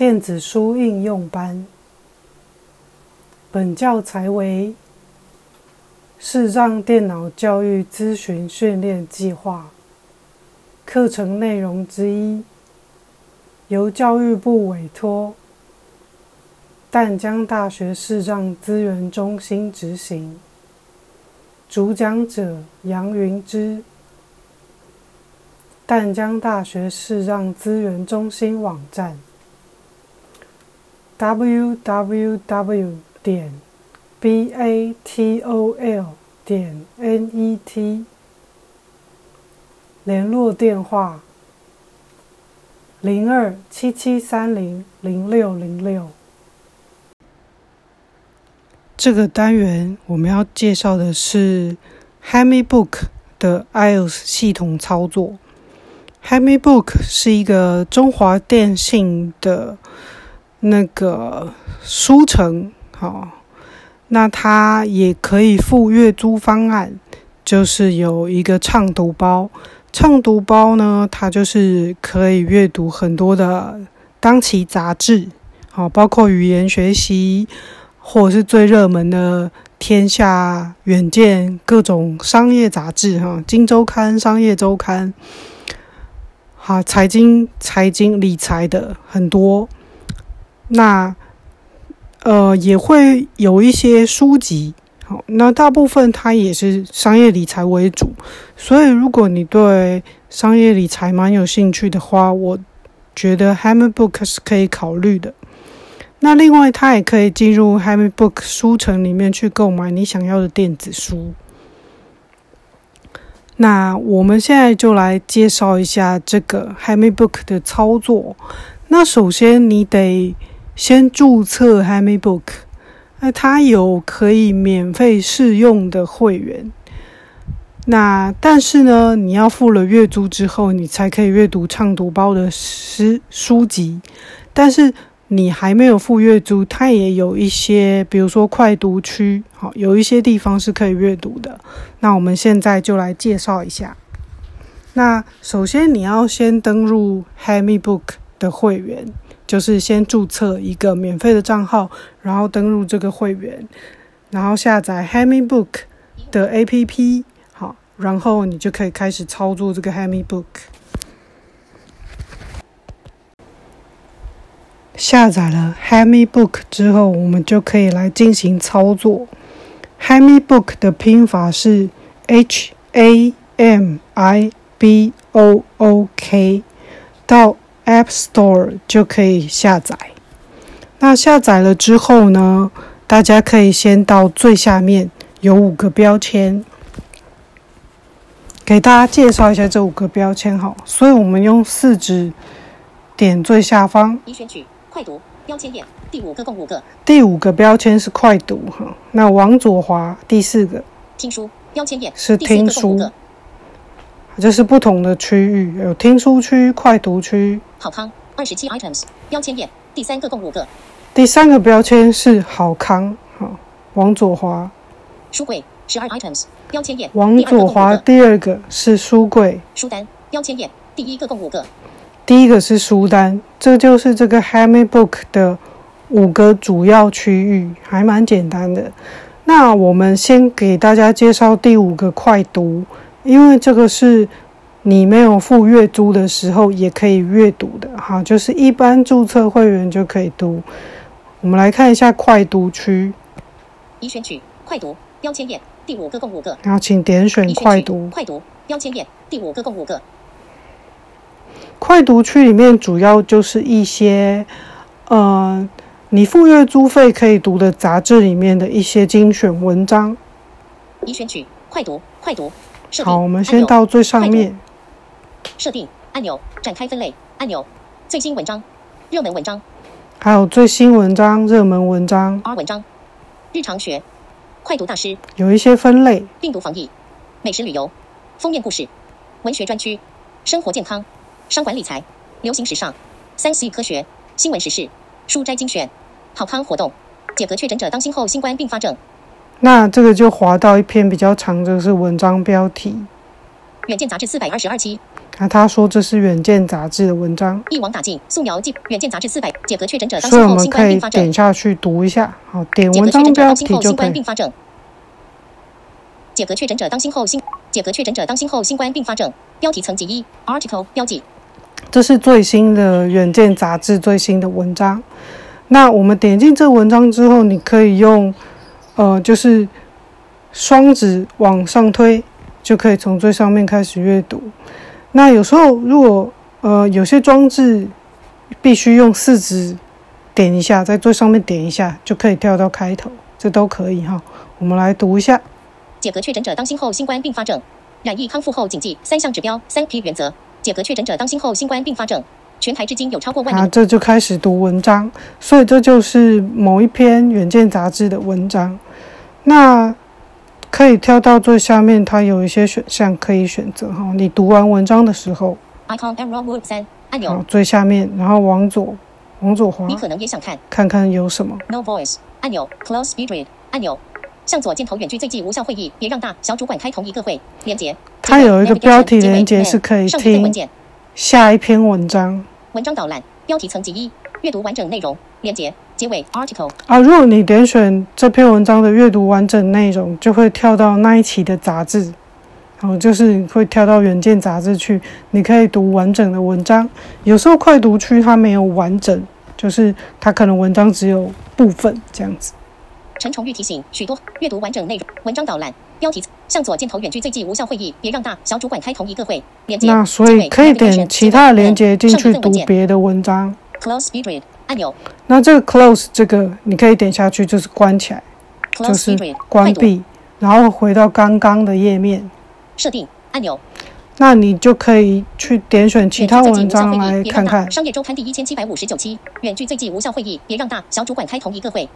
电子书应用班。本教材为视障电脑教育咨询训练计划课程内容之一，由教育部委托淡江大学视障资源中心执行。主讲者杨云之。淡江大学视障资源中心网站：www. 点 batol. 点 net。联络电话：零二七七三零零六零六。这个单元我们要介绍的是 HamiBook 的 iOS 系统操作。HamiBook 是一个中华电信的那个书城，好，那它也可以付月租方案，就是有一个畅读包。畅读包呢，它就是可以阅读很多的当期杂志，好，包括语言学习，或者是最热门的《天下》《远见》各种商业杂志，哈，《金周刊》《商业周刊》。啊，财经、财经、理财的很多，那呃也会有一些书籍，好，那大部分它也是商业理财为主，所以如果你对商业理财蛮有兴趣的话，我觉得 HamiBook 是可以考虑的。那另外，它也可以进入 HamiBook 书城里面去购买你想要的电子书。那我们现在就来介绍一下这个 HamiBook 的操作。那首先你得先注册 HamiBook，那它有可以免费试用的会员。那但是呢，你要付了月租之后，你才可以阅读畅读包的诗书籍。但是你还没有付月租，它也有一些，比如说快读区，好，有一些地方是可以阅读的。那我们现在就来介绍一下。那首先你要先登录 HamiBook 的会员，就是先注册一个免费的账号，然后登录这个会员，然后下载 HamiBook 的 APP，好，然后你就可以开始操作这个 HamiBook。下载了 HamiBook 之后，我们就可以来进行操作。HamiBook 的拼法是 H A M I B O O K，到 App Store 就可以下载。那下载了之后呢，大家可以先到最下面有五个标签，给大家介绍一下这五个标签。哈，所以我们用四指点最下方。已选取。快读标签页第五个共五个，第五个标签是快读哈。那往左滑，第四个听书标签页是听书，这是不同的区域，有听书区、快读区。好康二十七 items 标签页第三个共五个，第三个标签是好康好，往左滑。书柜十二 items 标签页往左滑，第二个是书柜书单标签页第一个共五个。第一个是书单，这就是这个 Hammy Book 的五个主要区域，还蛮简单的。那我们先给大家介绍第五个快读，因为这个是你没有付月租的时候也可以阅读的，哈，就是一般注册会员就可以读。我们来看一下快读区，已选取快读标签页第五个共五个，然后请点选快读，快读标签页第五个共五个。快读区里面主要就是一些，呃，你付月租费可以读的杂志里面的一些精选文章。已选取快读，快读。好，我们先到最上面。设定按钮，展开分类按钮，最新文章，热门文章，还有最新文章、热门文章。R 文章，日常学，快读大师。有一些分类：病毒防疫、美食旅游、封面故事、文学专区、生活健康。商管理财、流行时尚、三 C 科学、新闻时事、书斋精选、好康活动、解隔确诊者当心后新冠并发症。那这个就划到一篇比较长的是文章标题。远见杂志四百二十二期。那他说这是《远见》杂志的文章。一网打尽，素描记，《远见》杂志四百，解隔确诊者当所以我们可以点下去读一下。好，点文章标题就可以。解隔确诊者当心后新，解隔确诊者当心后新冠并发症。标题层级一，article 标记。这是最新的《远见》杂志最新的文章。那我们点进这文章之后，你可以用，呃，就是双指往上推，就可以从最上面开始阅读。那有时候如果呃有些装置必须用四指点一下，在最上面点一下，就可以跳到开头，这都可以哈。我们来读一下：解隔确诊者当心后新冠并发症，染疫康复后谨记三项指标、三 P 原则。解隔确诊者当心后新冠并发症，全台至今有超过万名。啊，这就开始读文章，所以这就是某一篇《远见》杂志的文章。那可以跳到最下面，它有一些选项可以选择哈。你读完文章的时候，icon arrow word 三按钮，最下面，然后往左，往左滑。你可能也想看，看看有什么。No voice 按钮，close speed read 按钮，向左箭头远距最近无效会议，别让大小主管开同一个会连接。它有一个标题连接是可以听下一篇文章。文章导览标题层级一，阅读完整内容连接结尾 article 啊，如果你点选这篇文章的阅读完整内容，就会跳到那一期的杂志，然后就是会跳到远见杂志去，你可以读完整的文章。有时候快读区它没有完整，就是它可能文章只有部分这样子。陈崇玉提醒：许多阅读完整内容文章导览。标题：向左箭头远距最近无效会议，别让大小主管开同一个会。连接。那所以可以点其他的连接进去读别的文章。Close speed read 按钮。那这个 close 这个你可以点下去，就是关起来，就是关闭，然后回到刚刚的页面。设定按钮。那你就可以去点选其他文章来看看。商业周刊第一千七百五十九期，远距最近无效会议，别让大小主管开同一个会。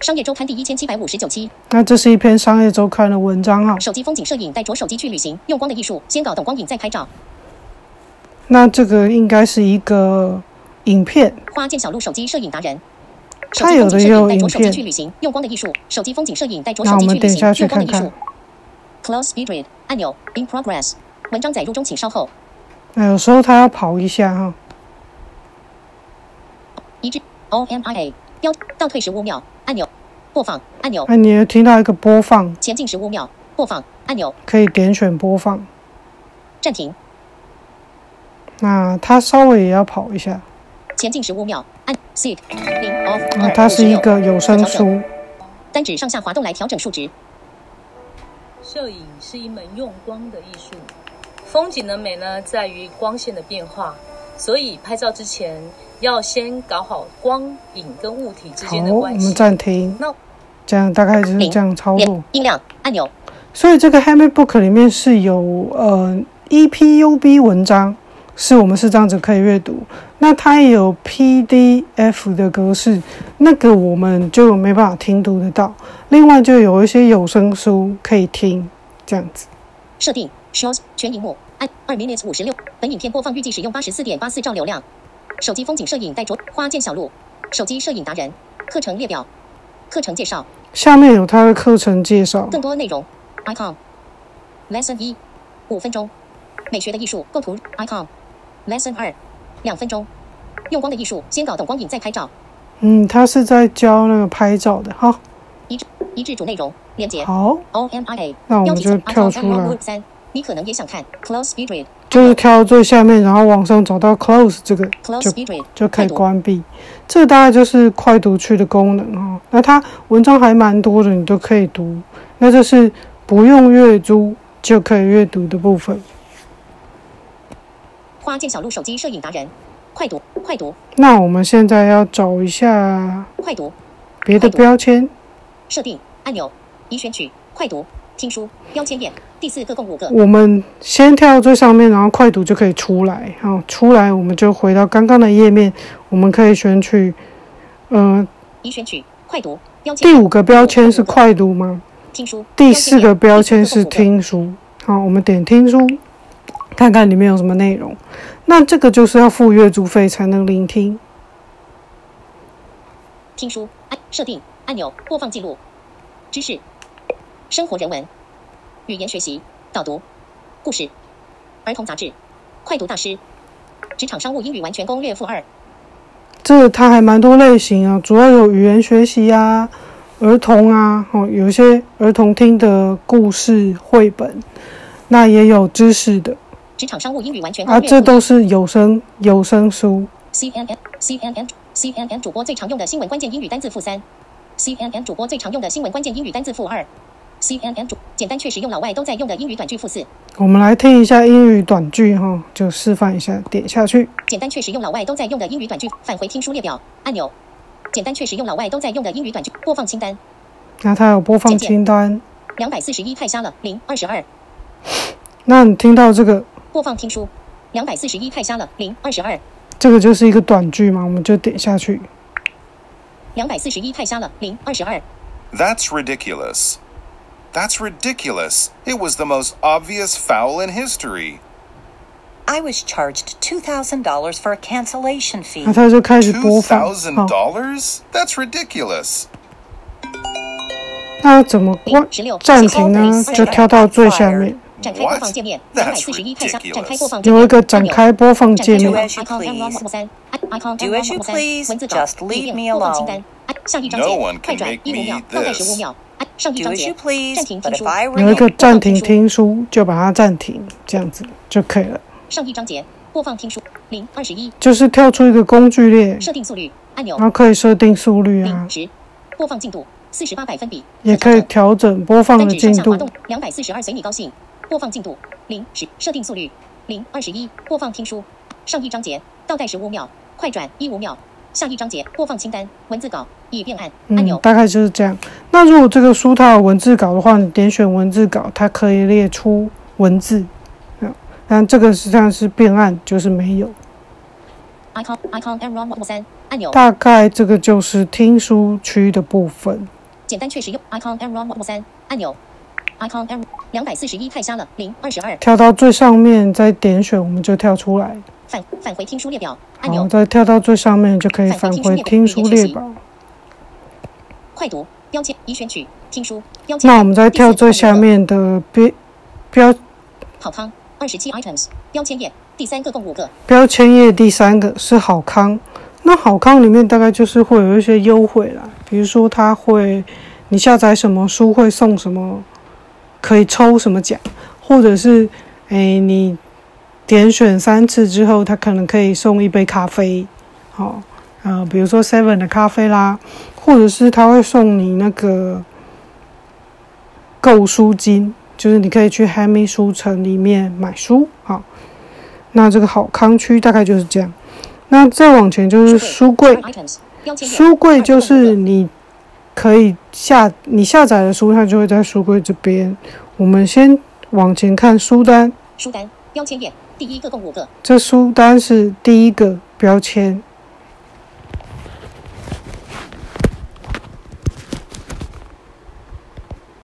商业周刊第一千七百五十九期。那这是一篇商业周刊的文章啊。手机风景摄影，带着手机去旅行，用光的艺术，先搞懂光影再拍照。那这个应该是一个影片。花见小路手机摄影达人。他有的有影片。去旅行，用光的艺术，手机风景摄影，带着手机去旅行，用光的艺术。Close speed read 按钮 in progress。文章载入中，请稍后。那有时候他要跑一下哈。一致 O M I A 标倒退十五秒。按钮，播放按钮。哎，你听到一个播放？前进十五秒，播放按钮。可以点选播放。暂停。那它稍微也要跑一下。前进十五秒，按 Sit Off。那它是一个有声书。单指上下滑动来调整数值。摄影是一门用光的艺术。风景的美呢，在于光线的变化。所以拍照之前要先搞好光影跟物体之间的关系。好，我们暂停。那这样大概就是这样操作。音量按钮。所以这个 Hammer Book 里面是有呃 EPUB 文章，是我们是这样子可以阅读。那它也有 PDF 的格式，那个我们就没办法听读得到。另外就有一些有声书可以听，这样子。设定 Shows 全荧幕。按二 minutes 五十六，本影片播放预计使用八十四点八四兆流量。手机风景摄影带着花见小路，手机摄影达人课程列表，课程介绍。下面有它的课程介绍。更多内容，icon lesson 一五分钟，美学的艺术构图 icon lesson 二两分钟，用光的艺术，先搞懂光影再拍照。嗯，他是在教那个拍照的哈。一一致主内容连接好 O M I A，那我们就跳出来。你可能也想看 close speed read，就是跳最下面，然后往上找到 close 这个就就可以关闭。这大概就是快读区的功能哈。那它文章还蛮多的，你都可以读。那就是不用阅读就可以阅读的部分。花见小鹿手机摄影达人，快读快读。那我们现在要找一下快读别的标签。设定按钮已选取快读听书标签页。第四个共五个。我们先跳到最上面，然后快读就可以出来。好，出来我们就回到刚刚的页面。我们可以选取，嗯，已选取快读标签。第五个标签是快读吗？听书。第四个标签是听书。好，我们点听书，看看里面有什么内容。那这个就是要付月租费才能聆听。听书按设定按钮播放记录知识生活人文。语言学习、导读、故事、儿童杂志、快读大师。职场商务英语完全攻略负二。这它还蛮多类型啊，主要有语言学习啊、儿童啊，哦，有一些儿童听的故事绘本，那也有知识的。职场商务英语完全攻略。啊，这都是有声有声书。C N N C N N C N N 主播最常用的新闻关键英语单字负三。C N N 主播最常用的新闻关键英语单字负二。C N N 主简单确实用老外都在用的英语短句负四。我们来听一下英语短句哈，就示范一下，点下去。简单确实用老外都在用的英语短句，返回听书列表按钮。简单确实用老外都在用的英语短句播放清单。那它有播放清单。两百四十一太瞎了，零二十二。那你听到这个？播放听书。两百四十一太瞎了，零二十二。这个就是一个短句嘛，我们就点下去。两百四十一太瞎了，零二十二。That's ridiculous. That's ridiculous. It was the most obvious foul in history. I was charged $2,000 for a cancellation fee. $2,000? That's ridiculous. 那怎么关暂停呢？就跳到最下面。展开播放界面，两百四十一太下。展开播放有一个展开播放界面。Do as you please. Just leave me alone. 下一章节，快转一五秒，倒带十五秒。上一章节，暂停听书。有一个暂停听书，就把它暂停，这样子就可以了。上一章节，播放听书零二十一，就是跳出一个工具列，设定速率按钮，然后可以设定速率啊，十，播放进度四十八百分比，也可以调整播放的进度。两百四十二随你高兴，播放进度零十，设定速率零二十一，播放听书。上一章节，倒带十五秒，快转一五秒。下一章节播放清单文字稿已变暗按钮，大概就是这样。那如果这个书它有文字稿的话，你点选文字稿，它可以列出文字。嗯，但这个实际上是变暗，就是没有。icon icon run 三按钮，大概这个就是听书区的部分。简单确实用 icon run 三按钮，icon and 两百四十一太瞎了，零二十二。跳到最上面再点选，我们就跳出来。返返回听书列表按钮，再跳到最上面就可以返回听书列表。快读标签已选取听书标签。那我们再跳最下面的标标。好康二十七 items 标签页第三个共五个。标签页第三个是好康，那好康里面大概就是会有一些优惠啦，比如说它会你下载什么书会送什么，可以抽什么奖，或者是哎你。点选三次之后，他可能可以送一杯咖啡，好，呃，比如说 Seven 的咖啡啦，或者是他会送你那个购书金，就是你可以去 m y 书城里面买书，好，那这个好康区大概就是这样。那再往前就是书柜，书柜就是你可以下你下载的书，它就会在书柜这边。我们先往前看书单，书单标签页。第一个共五个，这书单是第一个标签。